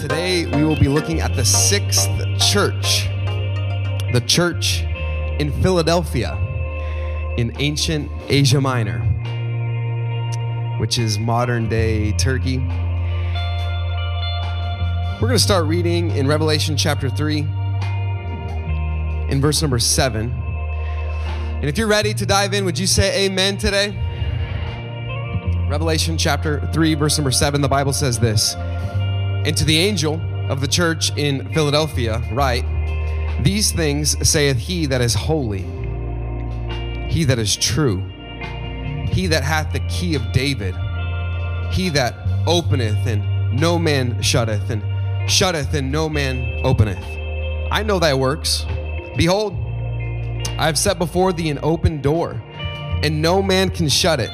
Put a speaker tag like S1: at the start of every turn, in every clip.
S1: Today, we will be looking at the sixth church, the church in Philadelphia in ancient Asia Minor, which is modern day Turkey. We're going to start reading in Revelation chapter 3, in verse number 7. And if you're ready to dive in, would you say amen today? Revelation chapter 3, verse number 7, the Bible says this And to the angel of the church in Philadelphia, write, These things saith he that is holy, he that is true, he that hath the key of David, he that openeth and no man shutteth, and shutteth and no man openeth. I know thy works. Behold, I have set before thee an open door, and no man can shut it.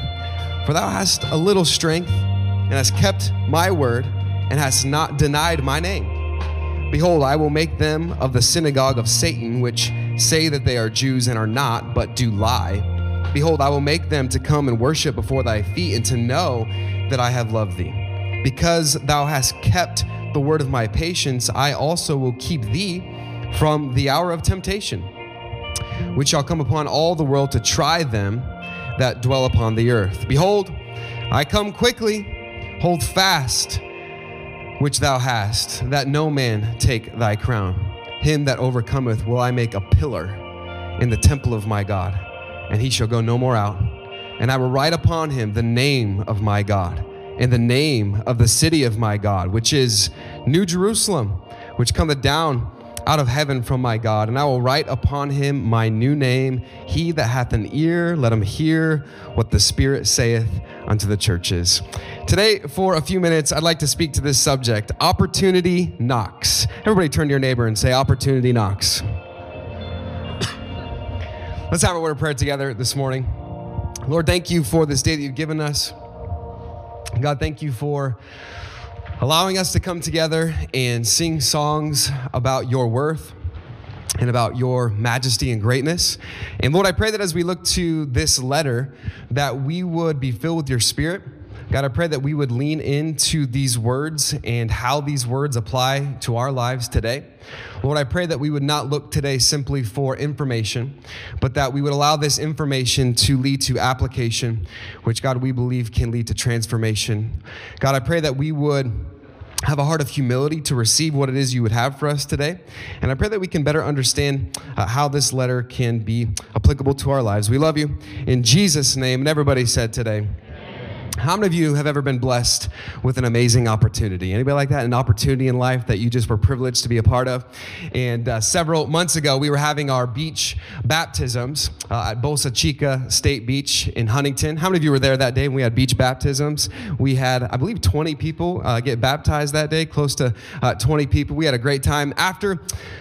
S1: For thou hast a little strength, and hast kept my word, and hast not denied my name. Behold, I will make them of the synagogue of Satan, which say that they are Jews and are not, but do lie. Behold, I will make them to come and worship before thy feet, and to know that I have loved thee. Because thou hast kept the word of my patience, I also will keep thee from the hour of temptation, which shall come upon all the world to try them that dwell upon the earth. Behold, I come quickly, hold fast which thou hast, that no man take thy crown. Him that overcometh will I make a pillar in the temple of my God, and he shall go no more out. And I will write upon him the name of my God, and the name of the city of my God, which is New Jerusalem, which cometh down out of heaven from my God, and I will write upon him my new name. He that hath an ear, let him hear what the Spirit saith unto the churches. Today, for a few minutes, I'd like to speak to this subject opportunity knocks. Everybody turn to your neighbor and say, Opportunity knocks. Let's have a word of prayer together this morning. Lord, thank you for this day that you've given us. God, thank you for allowing us to come together and sing songs about your worth and about your majesty and greatness. And Lord, I pray that as we look to this letter, that we would be filled with your spirit. God, I pray that we would lean into these words and how these words apply to our lives today. Lord, I pray that we would not look today simply for information, but that we would allow this information to lead to application, which, God, we believe can lead to transformation. God, I pray that we would have a heart of humility to receive what it is you would have for us today. And I pray that we can better understand uh, how this letter can be applicable to our lives. We love you. In Jesus' name, and everybody said today, how many of you have ever been blessed with an amazing opportunity? Anybody like that? An opportunity in life that you just were privileged to be a part of? And uh, several months ago, we were having our beach baptisms uh, at Bolsa Chica State Beach in Huntington. How many of you were there that day when we had beach baptisms? We had, I believe, 20 people uh, get baptized that day, close to uh, 20 people. We had a great time. After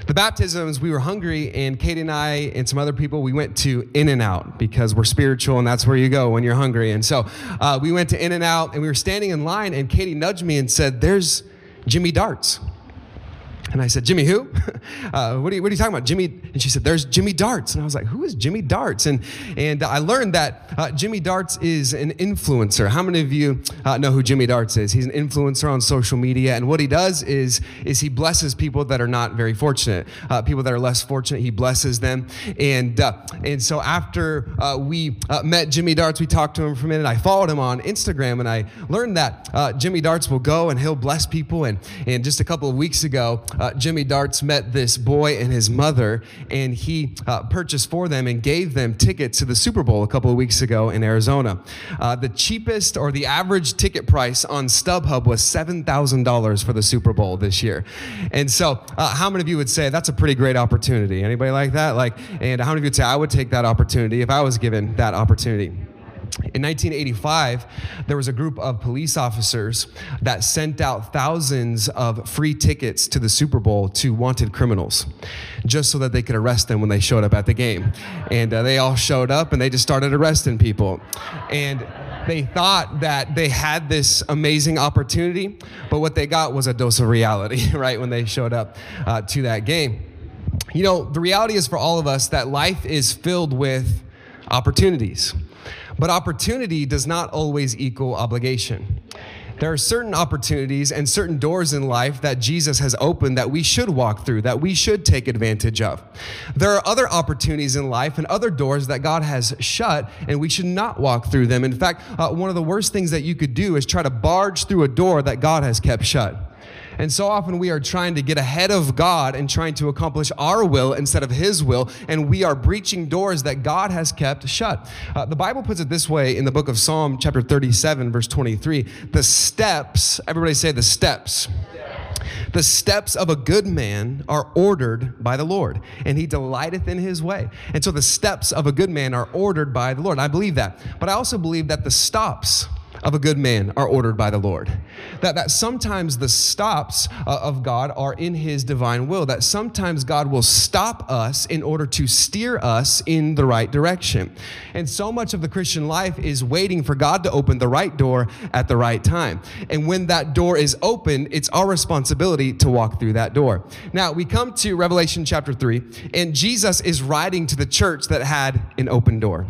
S1: the baptisms, we were hungry, and Katie and I and some other people, we went to In N Out because we're spiritual, and that's where you go when you're hungry. And so uh, we went to In N Out, and we were standing in line, and Katie nudged me and said, There's Jimmy Darts. And I said, Jimmy, who? Uh, what, are you, what are you talking about? Jimmy? And she said, there's Jimmy Darts. And I was like, who is Jimmy Darts? And, and I learned that uh, Jimmy Darts is an influencer. How many of you uh, know who Jimmy Darts is? He's an influencer on social media. And what he does is, is he blesses people that are not very fortunate. Uh, people that are less fortunate, he blesses them. And, uh, and so after uh, we met Jimmy Darts, we talked to him for a minute. I followed him on Instagram and I learned that Jimmy Darts will go and he'll bless people. And, and just a couple of weeks ago, uh, Jimmy Darts met this boy and his mother, and he uh, purchased for them and gave them tickets to the Super Bowl a couple of weeks ago in Arizona. Uh, the cheapest or the average ticket price on StubHub was $7,000 for the Super Bowl this year. And so, uh, how many of you would say that's a pretty great opportunity? Anybody like that? Like, and how many of you would say I would take that opportunity if I was given that opportunity? In 1985, there was a group of police officers that sent out thousands of free tickets to the Super Bowl to wanted criminals, just so that they could arrest them when they showed up at the game. And uh, they all showed up and they just started arresting people. And they thought that they had this amazing opportunity, but what they got was a dose of reality, right, when they showed up uh, to that game. You know, the reality is for all of us that life is filled with opportunities. But opportunity does not always equal obligation. There are certain opportunities and certain doors in life that Jesus has opened that we should walk through, that we should take advantage of. There are other opportunities in life and other doors that God has shut, and we should not walk through them. In fact, uh, one of the worst things that you could do is try to barge through a door that God has kept shut. And so often we are trying to get ahead of God and trying to accomplish our will instead of His will, and we are breaching doors that God has kept shut. Uh, the Bible puts it this way in the book of Psalm, chapter 37, verse 23 the steps, everybody say the steps. The steps of a good man are ordered by the Lord, and he delighteth in his way. And so the steps of a good man are ordered by the Lord. I believe that. But I also believe that the stops of a good man are ordered by the Lord. That, that sometimes the stops uh, of God are in his divine will. That sometimes God will stop us in order to steer us in the right direction. And so much of the Christian life is waiting for God to open the right door at the right time. And when that door is open, it's our responsibility to walk through that door. Now, we come to Revelation chapter 3, and Jesus is writing to the church that had an open door.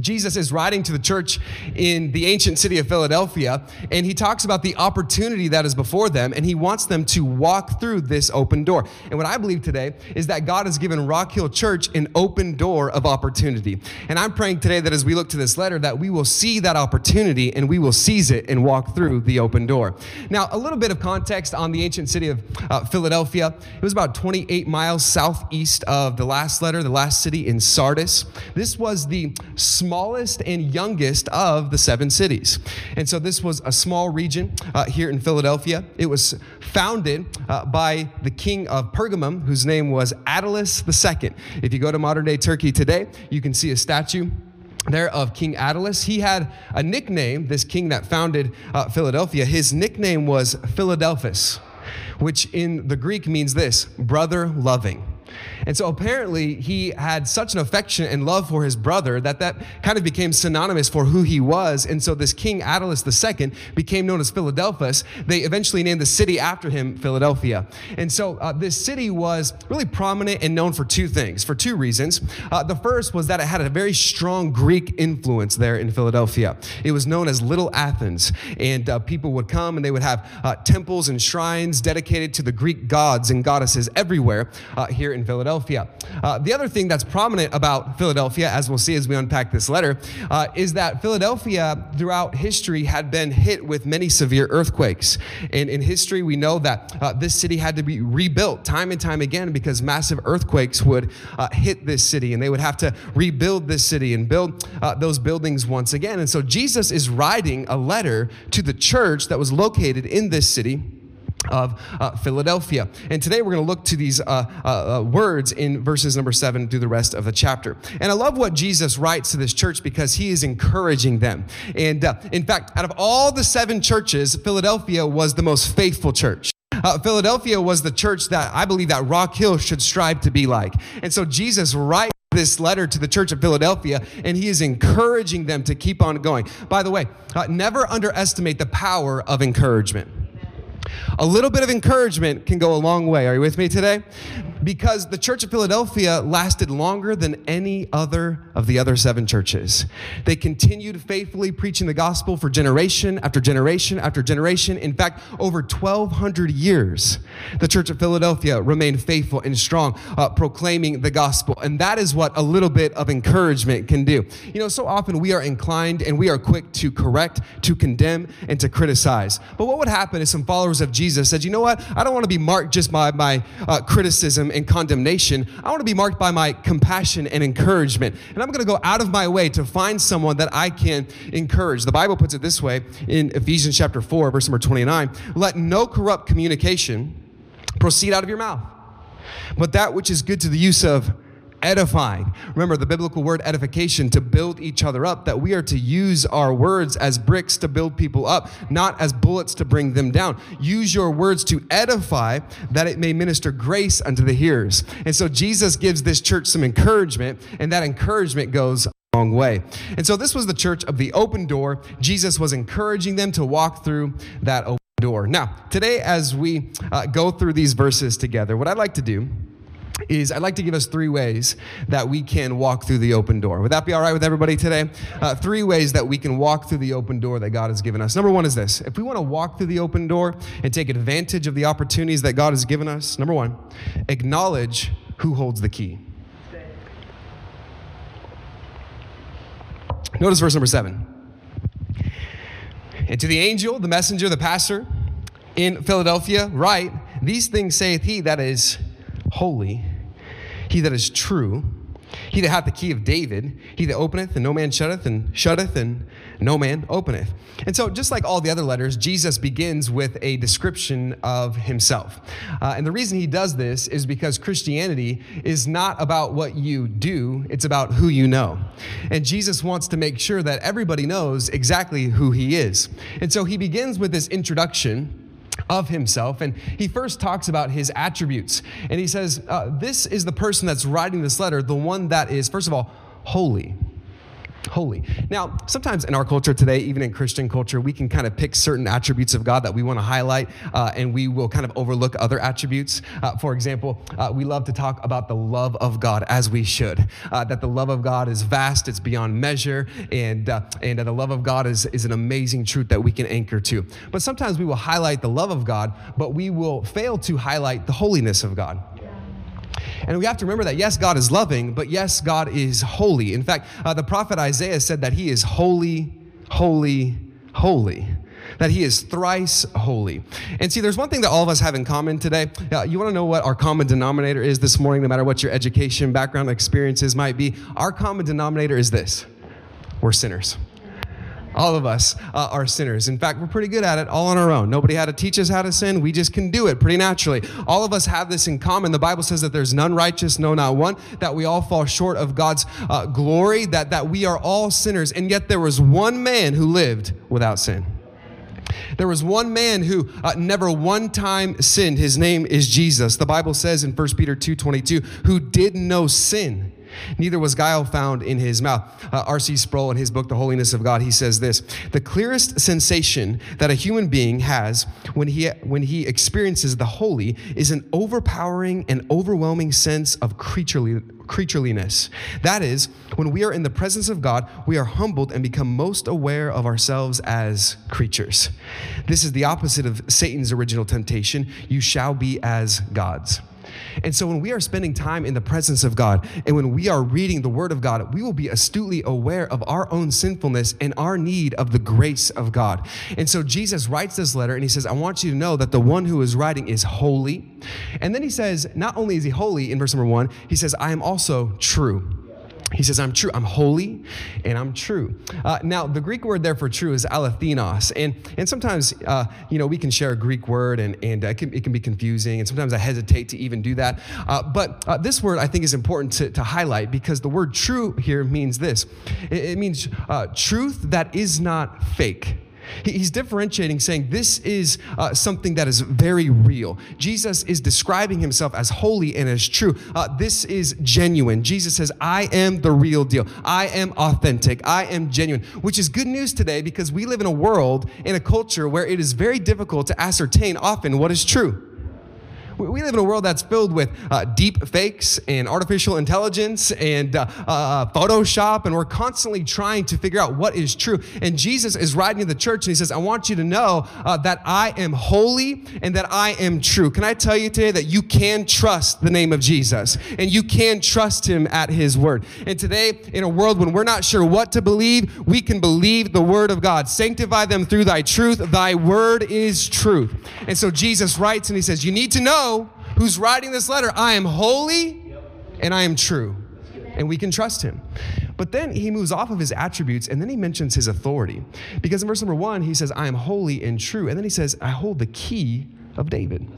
S1: Jesus is writing to the church in the ancient city of Philadelphia, and he talks about the opportunity that is before them, and he wants them to walk through this open door. And what I believe today is that God has given Rock Hill Church an open door of opportunity. And I'm praying today that as we look to this letter, that we will see that opportunity and we will seize it and walk through the open door. Now, a little bit of context on the ancient city of uh, Philadelphia. It was about 28 miles southeast of the last letter, the last city in Sardis. This was the smallest and youngest of the seven cities. And so this was a small region uh, here in Philadelphia. It was founded uh, by the king of Pergamum, whose name was Attalus II. If you go to modern day Turkey today, you can see a statue there of King Attalus. He had a nickname, this king that founded uh, Philadelphia. His nickname was Philadelphus, which in the Greek means this brother loving. And so apparently he had such an affection and love for his brother that that kind of became synonymous for who he was. And so this King Attalus II became known as Philadelphus. They eventually named the city after him Philadelphia. And so uh, this city was really prominent and known for two things, for two reasons. Uh, the first was that it had a very strong Greek influence there in Philadelphia. It was known as Little Athens. And uh, people would come and they would have uh, temples and shrines dedicated to the Greek gods and goddesses everywhere uh, here in Philadelphia. Uh, the other thing that's prominent about Philadelphia, as we'll see as we unpack this letter, uh, is that Philadelphia throughout history had been hit with many severe earthquakes. And in history, we know that uh, this city had to be rebuilt time and time again because massive earthquakes would uh, hit this city and they would have to rebuild this city and build uh, those buildings once again. And so Jesus is writing a letter to the church that was located in this city of uh, Philadelphia. And today we're going to look to these uh, uh, uh, words in verses number seven through the rest of the chapter. And I love what Jesus writes to this church because he is encouraging them. And uh, in fact, out of all the seven churches, Philadelphia was the most faithful church. Uh, Philadelphia was the church that I believe that Rock Hill should strive to be like. And so Jesus writes this letter to the church of Philadelphia, and he is encouraging them to keep on going. By the way, uh, never underestimate the power of encouragement. A little bit of encouragement can go a long way. Are you with me today? Because the church of Philadelphia lasted longer than any other of the other seven churches. They continued faithfully preaching the gospel for generation after generation after generation. In fact, over 1,200 years, the church of Philadelphia remained faithful and strong, uh, proclaiming the gospel. And that is what a little bit of encouragement can do. You know, so often we are inclined and we are quick to correct, to condemn, and to criticize. But what would happen if some followers of Jesus said, you know what? I don't want to be marked just by my uh, criticism and condemnation. I want to be marked by my compassion and encouragement. And I'm going to go out of my way to find someone that I can encourage. The Bible puts it this way in Ephesians chapter 4, verse number 29 Let no corrupt communication proceed out of your mouth, but that which is good to the use of edifying. Remember the biblical word edification to build each other up, that we are to use our words as bricks to build people up, not as bullets to bring them down. Use your words to edify that it may minister grace unto the hearers. And so Jesus gives this church some encouragement, and that encouragement goes a long way. And so this was the church of the open door. Jesus was encouraging them to walk through that open door. Now, today, as we uh, go through these verses together, what I'd like to do is I'd like to give us three ways that we can walk through the open door. Would that be all right with everybody today? Uh, three ways that we can walk through the open door that God has given us. Number one is this if we want to walk through the open door and take advantage of the opportunities that God has given us, number one, acknowledge who holds the key. Notice verse number seven. And to the angel, the messenger, the pastor in Philadelphia, write, These things saith he that is holy, he that is true, he that hath the key of David, he that openeth and no man shutteth, and shutteth and no man openeth. And so, just like all the other letters, Jesus begins with a description of himself. Uh, and the reason he does this is because Christianity is not about what you do, it's about who you know. And Jesus wants to make sure that everybody knows exactly who he is. And so, he begins with this introduction of himself. And he first talks about his attributes. And he says, uh, This is the person that's writing this letter, the one that is, first of all, holy holy. Now, sometimes in our culture today, even in Christian culture, we can kind of pick certain attributes of God that we want to highlight, uh, and we will kind of overlook other attributes. Uh, for example, uh, we love to talk about the love of God as we should. Uh, that the love of God is vast, it's beyond measure, and uh, and the love of God is is an amazing truth that we can anchor to. But sometimes we will highlight the love of God, but we will fail to highlight the holiness of God. And we have to remember that, yes, God is loving, but yes, God is holy. In fact, uh, the prophet Isaiah said that he is holy, holy, holy that he is thrice holy. And see, there's one thing that all of us have in common today. Uh, you want to know what our common denominator is this morning, no matter what your education, background, experiences might be? Our common denominator is this we're sinners. All of us uh, are sinners. In fact, we're pretty good at it all on our own. Nobody had to teach us how to sin. We just can do it pretty naturally. All of us have this in common. The Bible says that there's none righteous, no, not one, that we all fall short of God's uh, glory, that, that we are all sinners. And yet there was one man who lived without sin. There was one man who uh, never one time sinned. His name is Jesus. The Bible says in 1 Peter 2:22, who did no sin. Neither was guile found in his mouth. Uh, R.C. Sproul, in his book, The Holiness of God, he says this The clearest sensation that a human being has when he, when he experiences the holy is an overpowering and overwhelming sense of creaturely, creatureliness. That is, when we are in the presence of God, we are humbled and become most aware of ourselves as creatures. This is the opposite of Satan's original temptation you shall be as gods. And so when we are spending time in the presence of God and when we are reading the Word of God, we will be astutely aware of our own sinfulness and our need of the grace of God. And so Jesus writes this letter and he says, I want you to know that the one who is writing is holy. And then he says, not only is he holy in verse number one, he says, I am also true. He says, I'm true. I'm holy and I'm true. Uh, now, the Greek word there for true is alethinos. And, and sometimes, uh, you know, we can share a Greek word and, and uh, it, can, it can be confusing. And sometimes I hesitate to even do that. Uh, but uh, this word I think is important to, to highlight because the word true here means this it, it means uh, truth that is not fake. He's differentiating, saying this is uh, something that is very real. Jesus is describing himself as holy and as true. Uh, this is genuine. Jesus says, I am the real deal. I am authentic. I am genuine, which is good news today because we live in a world, in a culture where it is very difficult to ascertain often what is true. We live in a world that's filled with uh, deep fakes and artificial intelligence and uh, uh, Photoshop, and we're constantly trying to figure out what is true. And Jesus is writing to the church and he says, I want you to know uh, that I am holy and that I am true. Can I tell you today that you can trust the name of Jesus and you can trust him at his word? And today, in a world when we're not sure what to believe, we can believe the word of God. Sanctify them through thy truth. Thy word is truth. And so Jesus writes and he says, You need to know know who's writing this letter. I am holy and I am true. And we can trust him. But then he moves off of his attributes and then he mentions his authority. Because in verse number one, he says, I am holy and true. And then he says, I hold the key of David.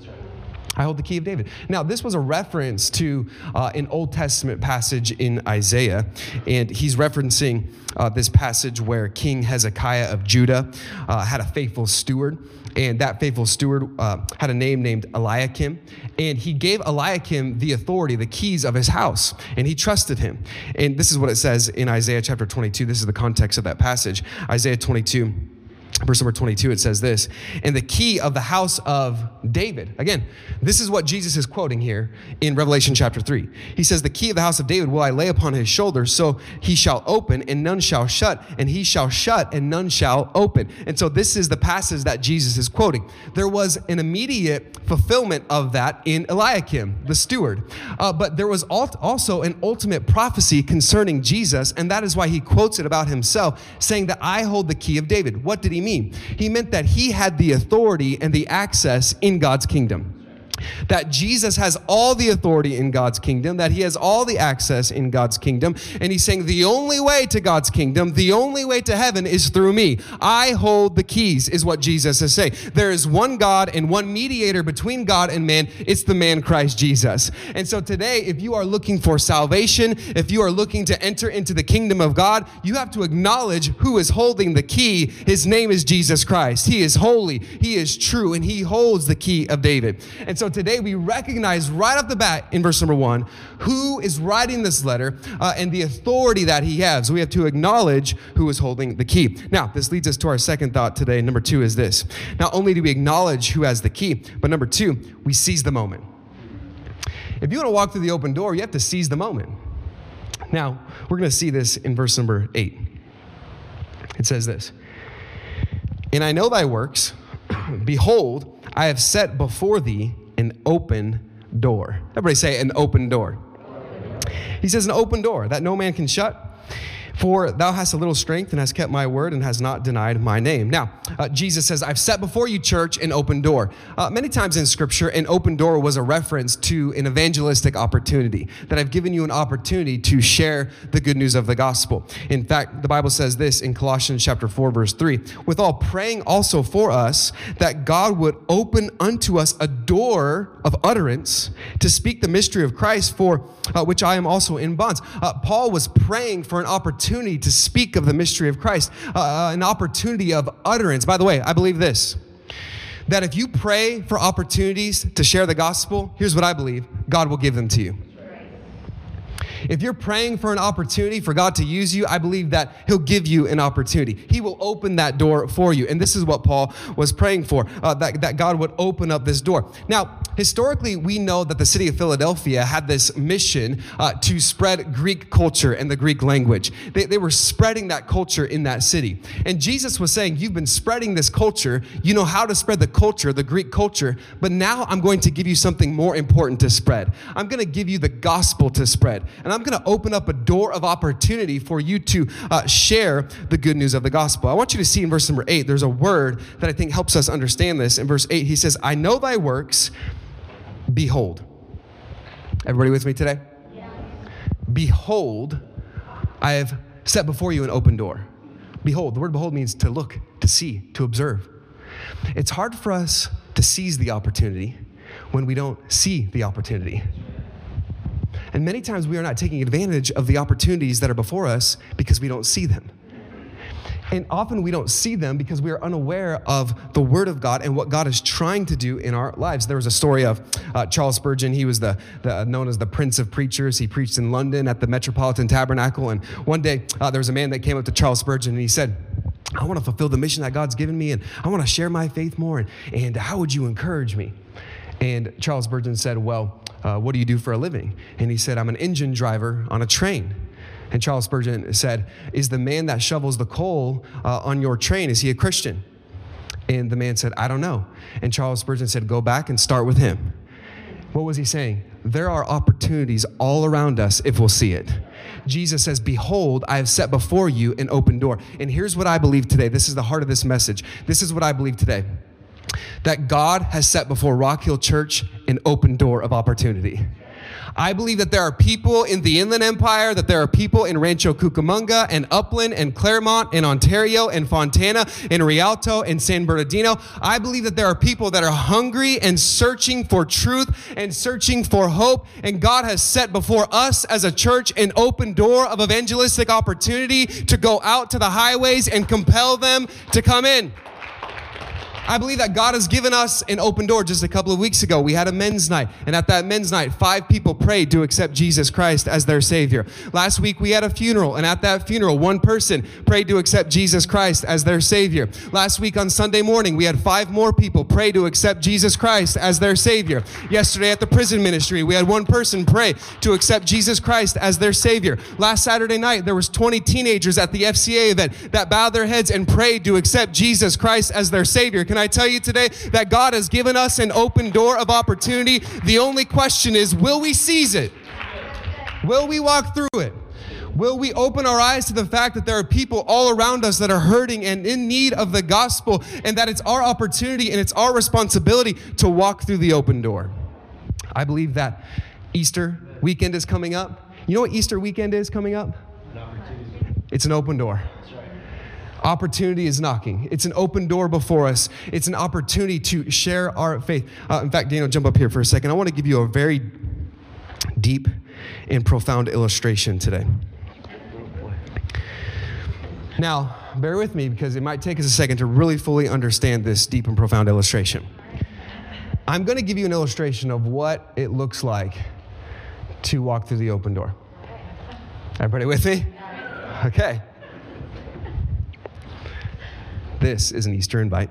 S1: I hold the key of David. Now, this was a reference to uh, an Old Testament passage in Isaiah, and he's referencing uh, this passage where King Hezekiah of Judah uh, had a faithful steward and that faithful steward uh, had a name named Eliakim, and he gave Eliakim the authority, the keys of his house, and he trusted him. And this is what it says in Isaiah chapter 22. This is the context of that passage. Isaiah 22. Verse number 22, it says this, and the key of the house of David. Again, this is what Jesus is quoting here in Revelation chapter 3. He says, The key of the house of David will I lay upon his shoulders, so he shall open and none shall shut, and he shall shut and none shall open. And so this is the passage that Jesus is quoting. There was an immediate fulfillment of that in Eliakim, the steward. Uh, but there was also an ultimate prophecy concerning Jesus, and that is why he quotes it about himself, saying that I hold the key of David. What did he mean? Mean? He meant that he had the authority and the access in God's kingdom that Jesus has all the authority in God's kingdom, that he has all the access in God's kingdom. And he's saying the only way to God's kingdom, the only way to heaven is through me. I hold the keys, is what Jesus is saying. There is one God and one mediator between God and man. It's the man Christ Jesus. And so today, if you are looking for salvation, if you are looking to enter into the kingdom of God, you have to acknowledge who is holding the key. His name is Jesus Christ. He is holy, he is true, and he holds the key of David. And so today we recognize right off the bat in verse number one who is writing this letter uh, and the authority that he has. We have to acknowledge who is holding the key. Now, this leads us to our second thought today. Number two is this not only do we acknowledge who has the key, but number two, we seize the moment. If you want to walk through the open door, you have to seize the moment. Now, we're going to see this in verse number eight. It says this And I know thy works, behold, I have set before thee an open door. Everybody say an open door. He says an open door that no man can shut for thou hast a little strength and hast kept my word and has not denied my name. Now, uh, Jesus says, I've set before you, church, an open door. Uh, many times in scripture, an open door was a reference to an evangelistic opportunity, that I've given you an opportunity to share the good news of the gospel. In fact, the Bible says this in Colossians chapter 4, verse 3 with all praying also for us that God would open unto us a door of utterance to speak the mystery of Christ, for uh, which I am also in bonds. Uh, Paul was praying for an opportunity opportunity to speak of the mystery of Christ, uh, uh, an opportunity of utterance. By the way, I believe this that if you pray for opportunities to share the gospel, here's what I believe God will give them to you. If you're praying for an opportunity for God to use you, I believe that He'll give you an opportunity. He will open that door for you. And this is what Paul was praying for uh, that, that God would open up this door. Now, historically, we know that the city of Philadelphia had this mission uh, to spread Greek culture and the Greek language. They, they were spreading that culture in that city. And Jesus was saying, You've been spreading this culture. You know how to spread the culture, the Greek culture, but now I'm going to give you something more important to spread. I'm going to give you the gospel to spread and I'm going to open up a door of opportunity for you to uh, share the good news of the gospel. I want you to see in verse number eight, there's a word that I think helps us understand this. In verse eight, he says, I know thy works, behold. Everybody with me today? Yeah. Behold, I have set before you an open door. Behold, the word behold means to look, to see, to observe. It's hard for us to seize the opportunity when we don't see the opportunity. And many times we are not taking advantage of the opportunities that are before us because we don't see them. And often we don't see them because we are unaware of the Word of God and what God is trying to do in our lives. There was a story of uh, Charles Spurgeon. He was the, the, known as the Prince of Preachers. He preached in London at the Metropolitan Tabernacle. And one day uh, there was a man that came up to Charles Spurgeon and he said, I want to fulfill the mission that God's given me and I want to share my faith more. And, and how would you encourage me? And Charles Spurgeon said, Well, uh, What do you do for a living? And he said, I'm an engine driver on a train. And Charles Spurgeon said, Is the man that shovels the coal uh, on your train, is he a Christian? And the man said, I don't know. And Charles Spurgeon said, Go back and start with him. What was he saying? There are opportunities all around us if we'll see it. Jesus says, Behold, I have set before you an open door. And here's what I believe today. This is the heart of this message. This is what I believe today that God has set before Rock Hill Church an open door of opportunity. I believe that there are people in the Inland Empire, that there are people in Rancho Cucamonga and Upland and Claremont and Ontario and Fontana and Rialto and San Bernardino. I believe that there are people that are hungry and searching for truth and searching for hope. And God has set before us as a church an open door of evangelistic opportunity to go out to the highways and compel them to come in. I believe that God has given us an open door. Just a couple of weeks ago, we had a men's night. And at that men's night, five people prayed to accept Jesus Christ as their Savior. Last week, we had a funeral. And at that funeral, one person prayed to accept Jesus Christ as their Savior. Last week on Sunday morning, we had five more people pray to accept Jesus Christ as their Savior. Yesterday at the prison ministry, we had one person pray to accept Jesus Christ as their Savior. Last Saturday night, there was 20 teenagers at the FCA event that bowed their heads and prayed to accept Jesus Christ as their Savior. Can I tell you today that God has given us an open door of opportunity? The only question is, will we seize it? Will we walk through it? Will we open our eyes to the fact that there are people all around us that are hurting and in need of the gospel, and that it's our opportunity and it's our responsibility to walk through the open door? I believe that Easter weekend is coming up. You know what Easter weekend is coming up? It's an open door. Opportunity is knocking. It's an open door before us. It's an opportunity to share our faith. Uh, in fact, Daniel, jump up here for a second. I want to give you a very deep and profound illustration today. Now, bear with me because it might take us a second to really fully understand this deep and profound illustration. I'm going to give you an illustration of what it looks like to walk through the open door. Everybody with me? Okay. This is an Easter invite.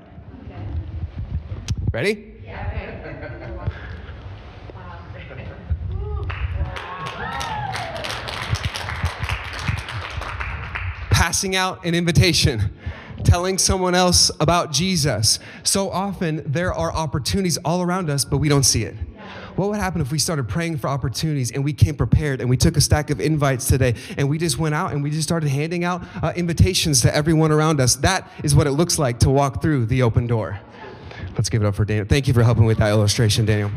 S1: Ready? Passing out an invitation, telling someone else about Jesus. So often there are opportunities all around us, but we don't see it. What would happen if we started praying for opportunities and we came prepared and we took a stack of invites today and we just went out and we just started handing out uh, invitations to everyone around us? That is what it looks like to walk through the open door. Let's give it up for Daniel. Thank you for helping with that illustration, Daniel.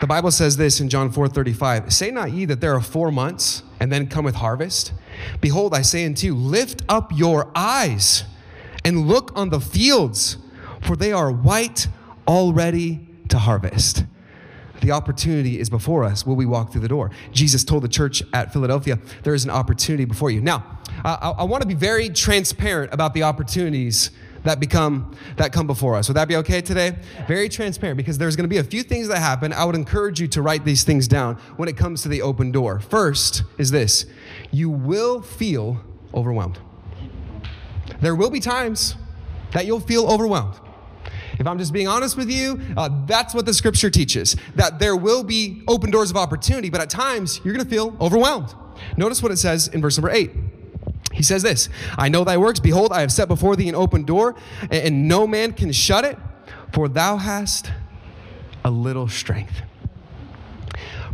S1: The Bible says this in John 4:35, "Say not ye that there are 4 months and then cometh harvest? Behold, I say unto you, lift up your eyes and look on the fields, for they are white already to harvest. The opportunity is before us. Will we walk through the door? Jesus told the church at Philadelphia, there is an opportunity before you. Now, I, I want to be very transparent about the opportunities that become that come before us. Would that be okay today? Very transparent because there's going to be a few things that happen. I would encourage you to write these things down when it comes to the open door. First is this: you will feel overwhelmed. There will be times that you'll feel overwhelmed. If I'm just being honest with you, uh, that's what the scripture teaches that there will be open doors of opportunity, but at times you're going to feel overwhelmed. Notice what it says in verse number eight. He says this I know thy works. Behold, I have set before thee an open door, and no man can shut it, for thou hast a little strength.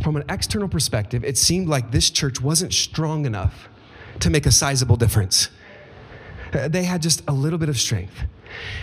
S1: From an external perspective, it seemed like this church wasn't strong enough to make a sizable difference. Uh, they had just a little bit of strength.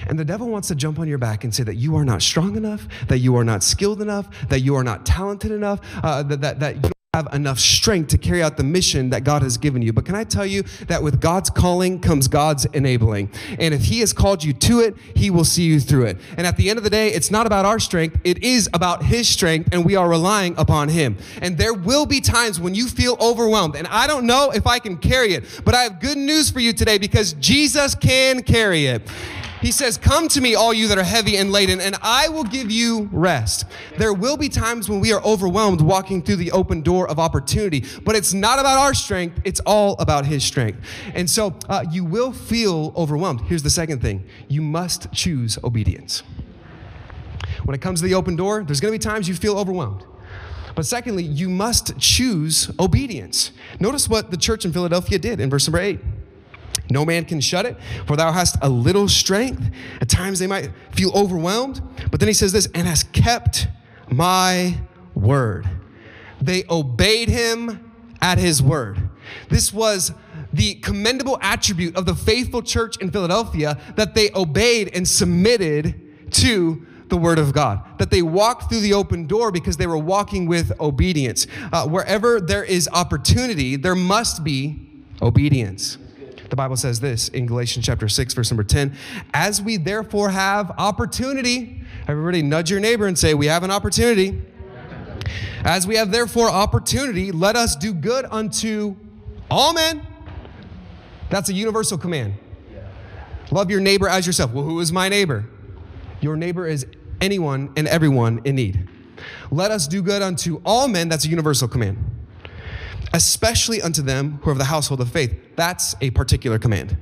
S1: And the devil wants to jump on your back and say that you are not strong enough, that you are not skilled enough, that you are not talented enough, uh, that, that, that you don't have enough strength to carry out the mission that God has given you. But can I tell you that with God's calling comes God's enabling? And if He has called you to it, He will see you through it. And at the end of the day, it's not about our strength, it is about His strength, and we are relying upon Him. And there will be times when you feel overwhelmed. And I don't know if I can carry it, but I have good news for you today because Jesus can carry it. He says, Come to me, all you that are heavy and laden, and I will give you rest. There will be times when we are overwhelmed walking through the open door of opportunity, but it's not about our strength, it's all about His strength. And so uh, you will feel overwhelmed. Here's the second thing you must choose obedience. When it comes to the open door, there's gonna be times you feel overwhelmed. But secondly, you must choose obedience. Notice what the church in Philadelphia did in verse number eight. No man can shut it, for thou hast a little strength. At times they might feel overwhelmed. But then he says this, and has kept my word. They obeyed him at his word. This was the commendable attribute of the faithful church in Philadelphia that they obeyed and submitted to the word of God, that they walked through the open door because they were walking with obedience. Uh, wherever there is opportunity, there must be obedience. The Bible says this in Galatians chapter 6, verse number 10. As we therefore have opportunity, everybody nudge your neighbor and say, We have an opportunity. As we have therefore opportunity, let us do good unto all men. That's a universal command. Love your neighbor as yourself. Well, who is my neighbor? Your neighbor is anyone and everyone in need. Let us do good unto all men. That's a universal command. Especially unto them who are of the household of faith. That's a particular command.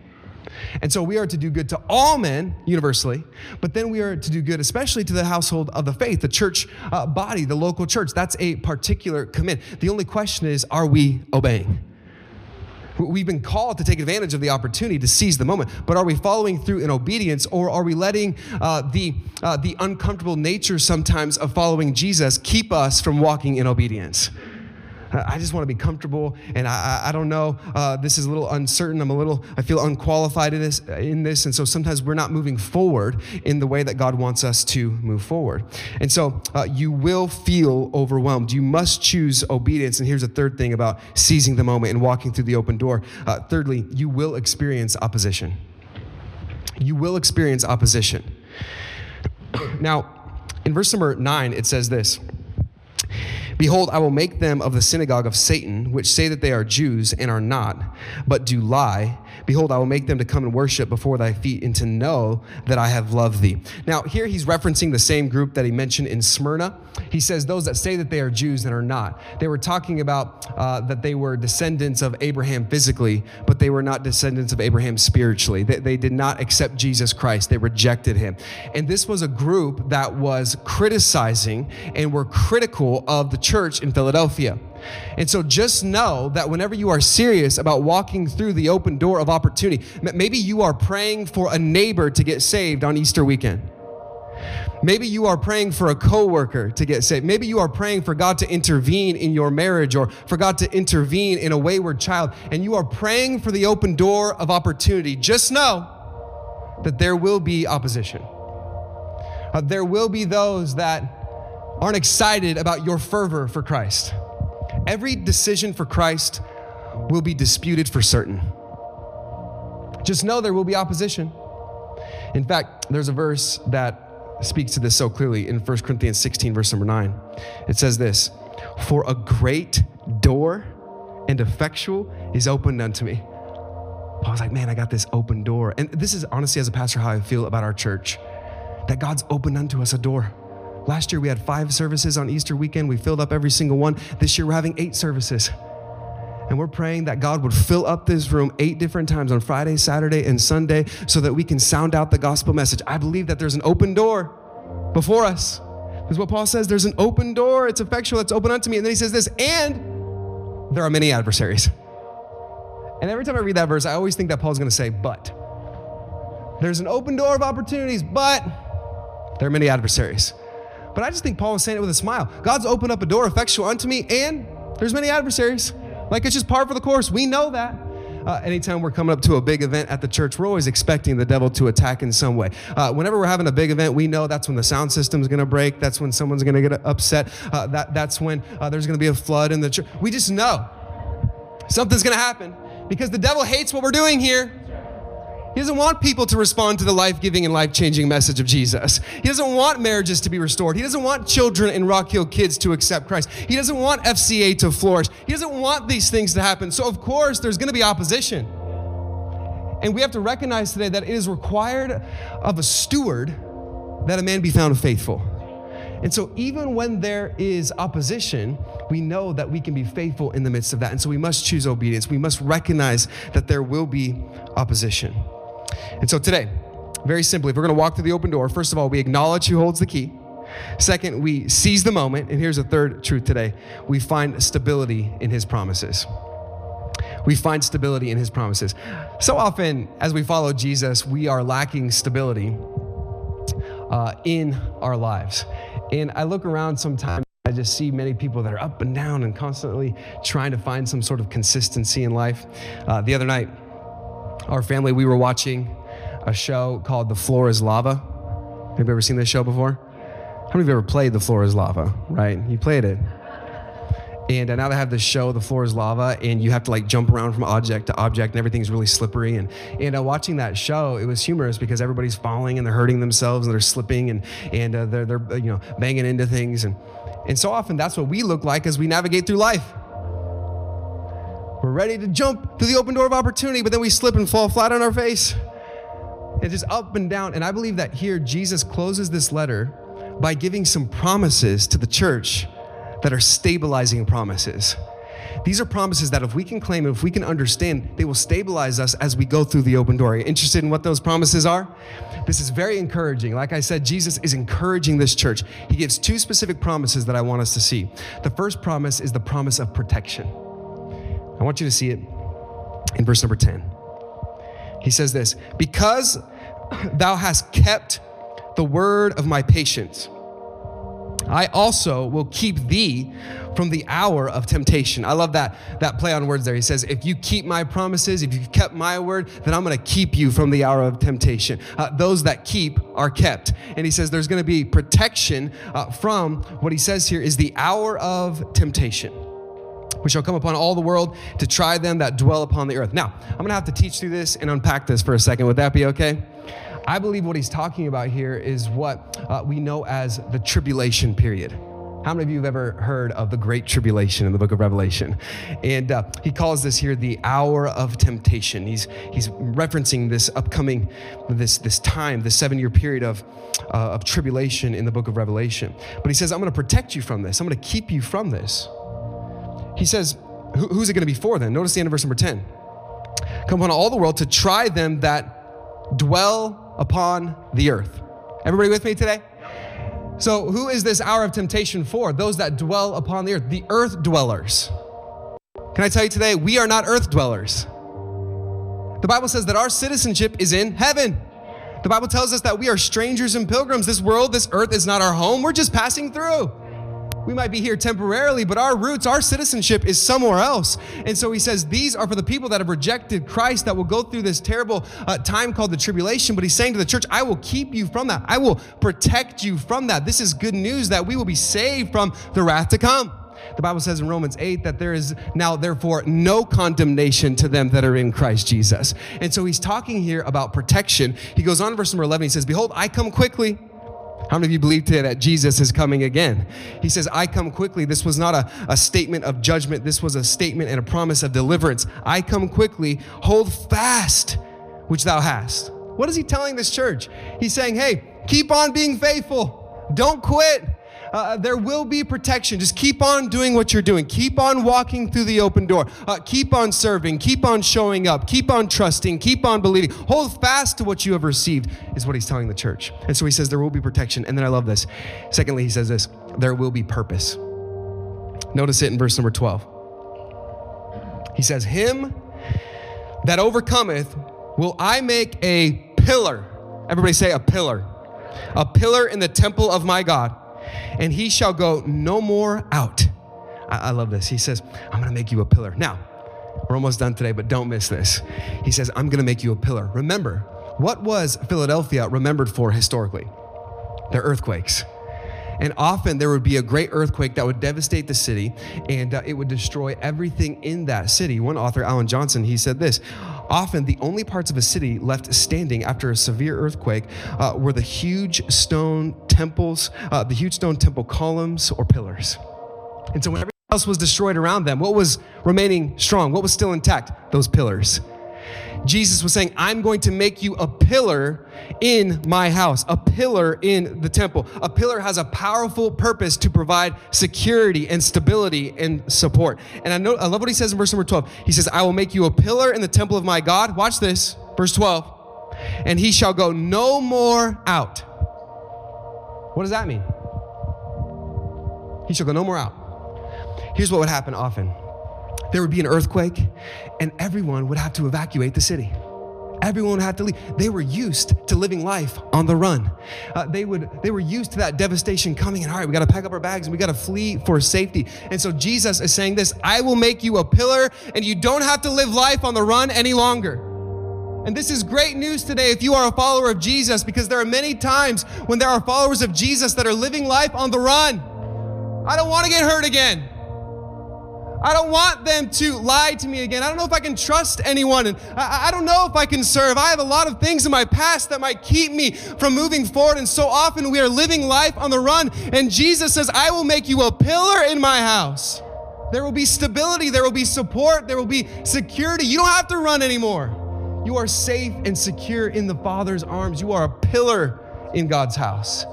S1: And so we are to do good to all men universally, but then we are to do good especially to the household of the faith, the church uh, body, the local church. That's a particular command. The only question is are we obeying? We've been called to take advantage of the opportunity to seize the moment, but are we following through in obedience or are we letting uh, the, uh, the uncomfortable nature sometimes of following Jesus keep us from walking in obedience? I just want to be comfortable, and I, I don't know. Uh, this is a little uncertain. I'm a little, I feel unqualified in this, in this, and so sometimes we're not moving forward in the way that God wants us to move forward. And so uh, you will feel overwhelmed. You must choose obedience. And here's a third thing about seizing the moment and walking through the open door. Uh, thirdly, you will experience opposition. You will experience opposition. now, in verse number nine, it says this. Behold, I will make them of the synagogue of Satan, which say that they are Jews and are not, but do lie. Behold, I will make them to come and worship before thy feet and to know that I have loved thee. Now, here he's referencing the same group that he mentioned in Smyrna. He says, Those that say that they are Jews and are not. They were talking about uh, that they were descendants of Abraham physically, but they were not descendants of Abraham spiritually. They, they did not accept Jesus Christ, they rejected him. And this was a group that was criticizing and were critical of the church in Philadelphia. And so just know that whenever you are serious about walking through the open door of opportunity, maybe you are praying for a neighbor to get saved on Easter weekend. Maybe you are praying for a coworker to get saved. Maybe you are praying for God to intervene in your marriage or for God to intervene in a wayward child, and you are praying for the open door of opportunity. Just know that there will be opposition. Uh, there will be those that aren't excited about your fervor for Christ. Every decision for Christ will be disputed for certain. Just know there will be opposition. In fact, there's a verse that speaks to this so clearly in 1 Corinthians 16, verse number 9. It says this For a great door and effectual is opened unto me. Paul's like, man, I got this open door. And this is honestly, as a pastor, how I feel about our church that God's opened unto us a door. Last year we had five services on Easter weekend. We filled up every single one. This year we're having eight services. And we're praying that God would fill up this room eight different times on Friday, Saturday, and Sunday so that we can sound out the gospel message. I believe that there's an open door before us. Is what Paul says there's an open door, it's effectual, it's open unto me. And then he says this, and there are many adversaries. And every time I read that verse, I always think that Paul's gonna say, but. There's an open door of opportunities, but there are many adversaries. But I just think Paul was saying it with a smile. God's opened up a door effectual unto me, and there's many adversaries. Like it's just par for the course. We know that. Uh, anytime we're coming up to a big event at the church, we're always expecting the devil to attack in some way. Uh, whenever we're having a big event, we know that's when the sound system is going to break. That's when someone's going to get upset. Uh, that, that's when uh, there's going to be a flood in the church. We just know something's going to happen because the devil hates what we're doing here. He doesn't want people to respond to the life giving and life changing message of Jesus. He doesn't want marriages to be restored. He doesn't want children in Rock Hill kids to accept Christ. He doesn't want FCA to flourish. He doesn't want these things to happen. So, of course, there's going to be opposition. And we have to recognize today that it is required of a steward that a man be found faithful. And so, even when there is opposition, we know that we can be faithful in the midst of that. And so, we must choose obedience. We must recognize that there will be opposition. And so today, very simply, if we're going to walk through the open door, first of all, we acknowledge who holds the key. Second, we seize the moment. And here's a third truth today we find stability in his promises. We find stability in his promises. So often, as we follow Jesus, we are lacking stability uh, in our lives. And I look around sometimes. I just see many people that are up and down and constantly trying to find some sort of consistency in life. Uh, the other night, our family, we were watching a show called The Floor is Lava. Have you ever seen this show before? How many of you ever played The Floor is Lava, right? You played it. And uh, now they have this show, The Floor is Lava, and you have to like jump around from object to object, and everything's really slippery. And, and uh, watching that show, it was humorous because everybody's falling and they're hurting themselves and they're slipping and, and uh, they're, they're you know, banging into things. And, and so often that's what we look like as we navigate through life. We're ready to jump through the open door of opportunity, but then we slip and fall flat on our face. and just up and down. And I believe that here Jesus closes this letter by giving some promises to the church that are stabilizing promises. These are promises that if we can claim if we can understand, they will stabilize us as we go through the open door. Are you interested in what those promises are? This is very encouraging. Like I said, Jesus is encouraging this church. He gives two specific promises that I want us to see. The first promise is the promise of protection. I want you to see it in verse number 10. He says this Because thou hast kept the word of my patience. I also will keep thee from the hour of temptation. I love that that play on words there. He says, "If you keep my promises, if you've kept my word, then I'm going to keep you from the hour of temptation." Uh, those that keep are kept, and he says there's going to be protection uh, from what he says here is the hour of temptation which shall come upon all the world to try them that dwell upon the earth. Now, I'm gonna have to teach through this and unpack this for a second. Would that be okay? I believe what he's talking about here is what uh, we know as the tribulation period. How many of you have ever heard of the Great Tribulation in the book of Revelation? And uh, he calls this here the hour of temptation. He's, he's referencing this upcoming, this, this time, this seven year period of, uh, of tribulation in the book of Revelation. But he says, I'm going to protect you from this, I'm going to keep you from this. He says, Who, Who's it going to be for then? Notice the end of verse number 10. Come upon all the world to try them that dwell upon the earth. Everybody with me today? So, who is this hour of temptation for? Those that dwell upon the earth, the earth dwellers. Can I tell you today, we are not earth dwellers. The Bible says that our citizenship is in heaven. The Bible tells us that we are strangers and pilgrims. This world, this earth is not our home. We're just passing through. We might be here temporarily, but our roots, our citizenship is somewhere else. And so he says, These are for the people that have rejected Christ, that will go through this terrible uh, time called the tribulation. But he's saying to the church, I will keep you from that. I will protect you from that. This is good news that we will be saved from the wrath to come. The Bible says in Romans 8 that there is now, therefore, no condemnation to them that are in Christ Jesus. And so he's talking here about protection. He goes on, verse number 11, he says, Behold, I come quickly. How many of you believe today that Jesus is coming again? He says, I come quickly. This was not a, a statement of judgment. This was a statement and a promise of deliverance. I come quickly. Hold fast, which thou hast. What is he telling this church? He's saying, hey, keep on being faithful. Don't quit uh, there will be protection. Just keep on doing what you're doing. Keep on walking through the open door. Uh, keep on serving. Keep on showing up. Keep on trusting. Keep on believing. Hold fast to what you have received, is what he's telling the church. And so he says, There will be protection. And then I love this. Secondly, he says this there will be purpose. Notice it in verse number 12. He says, Him that overcometh will I make a pillar. Everybody say a pillar. A pillar in the temple of my God and he shall go no more out. I, I love this. He says, I'm going to make you a pillar. Now, we're almost done today, but don't miss this. He says, I'm going to make you a pillar. Remember, what was Philadelphia remembered for historically? Their earthquakes. And often there would be a great earthquake that would devastate the city and uh, it would destroy everything in that city. One author, Alan Johnson, he said this Often the only parts of a city left standing after a severe earthquake uh, were the huge stone temples, uh, the huge stone temple columns or pillars. And so when everything else was destroyed around them, what was remaining strong? What was still intact? Those pillars. Jesus was saying, I'm going to make you a pillar in my house, a pillar in the temple. A pillar has a powerful purpose to provide security and stability and support. And I know I love what he says in verse number 12. He says, I will make you a pillar in the temple of my God. Watch this, verse 12. And he shall go no more out. What does that mean? He shall go no more out. Here's what would happen often there would be an earthquake, and everyone would have to evacuate the city. Everyone would have to leave. They were used to living life on the run. Uh, they would. They were used to that devastation coming. And all right, we got to pack up our bags and we got to flee for safety. And so Jesus is saying this: I will make you a pillar, and you don't have to live life on the run any longer. And this is great news today if you are a follower of Jesus, because there are many times when there are followers of Jesus that are living life on the run. I don't want to get hurt again. I don't want them to lie to me again. I don't know if I can trust anyone. And I, I, don't know if I can serve. I have a lot of things in my past that might keep me from moving forward. And so often we are living life on the run. And Jesus says, I will make you a pillar in my house. There will be stability, there will be support, there will be security. You don't have to run anymore. You are safe and secure in the Father's arms. You are a pillar in God's house.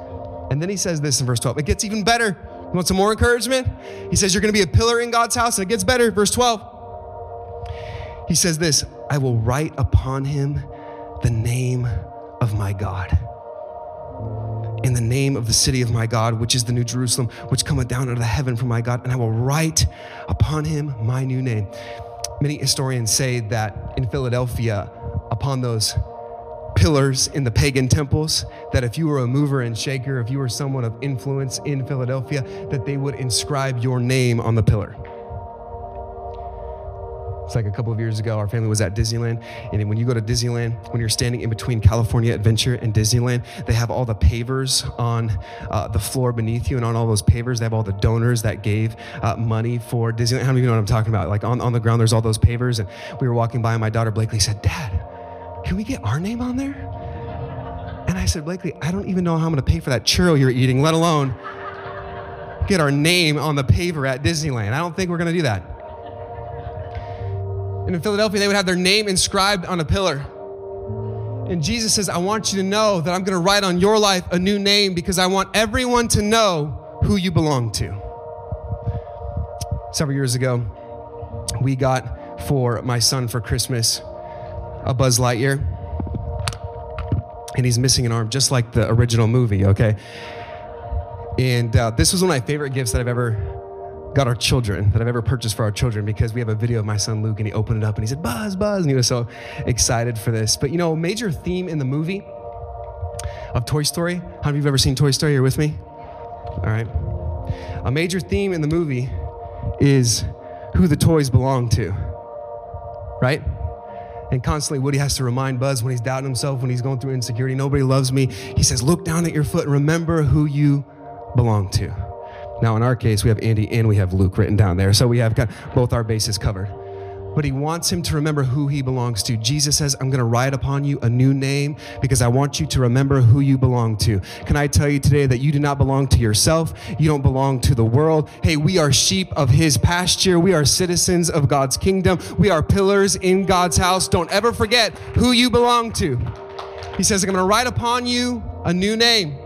S1: And then he says this in verse 12. It gets even better. You want some more encouragement? He says, You're going to be a pillar in God's house, and it gets better. Verse 12. He says this I will write upon him the name of my God. In the name of the city of my God, which is the new Jerusalem, which cometh down out of the heaven from my God, and I will write upon him my new name. Many historians say that in Philadelphia, upon those pillars in the pagan temples that if you were a mover and shaker, if you were someone of influence in Philadelphia, that they would inscribe your name on the pillar. It's like a couple of years ago, our family was at Disneyland. And when you go to Disneyland, when you're standing in between California Adventure and Disneyland, they have all the pavers on uh, the floor beneath you. And on all those pavers, they have all the donors that gave uh, money for Disneyland. How many of you know what I'm talking about? Like on, on the ground, there's all those pavers. And we were walking by, and my daughter Blakely said, Dad, can we get our name on there? And I said, Blakely, I don't even know how I'm going to pay for that churro you're eating, let alone get our name on the paver at Disneyland. I don't think we're going to do that. And in Philadelphia, they would have their name inscribed on a pillar. And Jesus says, I want you to know that I'm going to write on your life a new name because I want everyone to know who you belong to. Several years ago, we got for my son for Christmas a Buzz Lightyear. And he's missing an arm, just like the original movie, okay? And uh, this was one of my favorite gifts that I've ever got our children that I've ever purchased for our children because we have a video of my son Luke and he opened it up and he said, Buzz, Buzz. And he was so excited for this. But you know, a major theme in the movie of Toy Story, how many of you have ever seen Toy Story? You're with me? All right. A major theme in the movie is who the toys belong to, right? And constantly, Woody has to remind Buzz when he's doubting himself, when he's going through insecurity, nobody loves me. He says, Look down at your foot and remember who you belong to. Now, in our case, we have Andy and we have Luke written down there. So we have got both our bases covered. But he wants him to remember who he belongs to. Jesus says, I'm going to write upon you a new name because I want you to remember who you belong to. Can I tell you today that you do not belong to yourself? You don't belong to the world. Hey, we are sheep of his pasture. We are citizens of God's kingdom. We are pillars in God's house. Don't ever forget who you belong to. He says, I'm going to write upon you a new name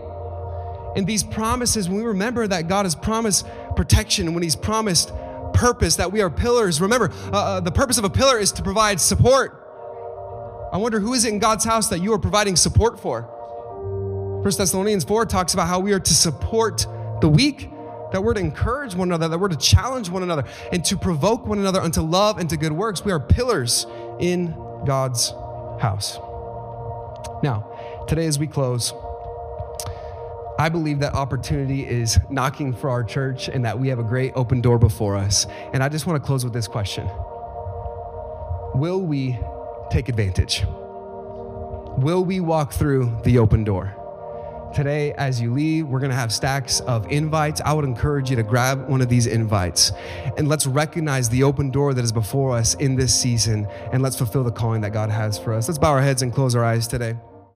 S1: in these promises, when we remember that God has promised protection, when He's promised purpose, that we are pillars, remember, uh, uh, the purpose of a pillar is to provide support. I wonder who is it in God's house that you are providing support for? First Thessalonians 4 talks about how we are to support the weak, that we're to encourage one another, that we're to challenge one another, and to provoke one another unto love and to good works. We are pillars in God's house. Now, today as we close, I believe that opportunity is knocking for our church and that we have a great open door before us. And I just want to close with this question Will we take advantage? Will we walk through the open door? Today, as you leave, we're going to have stacks of invites. I would encourage you to grab one of these invites and let's recognize the open door that is before us in this season and let's fulfill the calling that God has for us. Let's bow our heads and close our eyes today.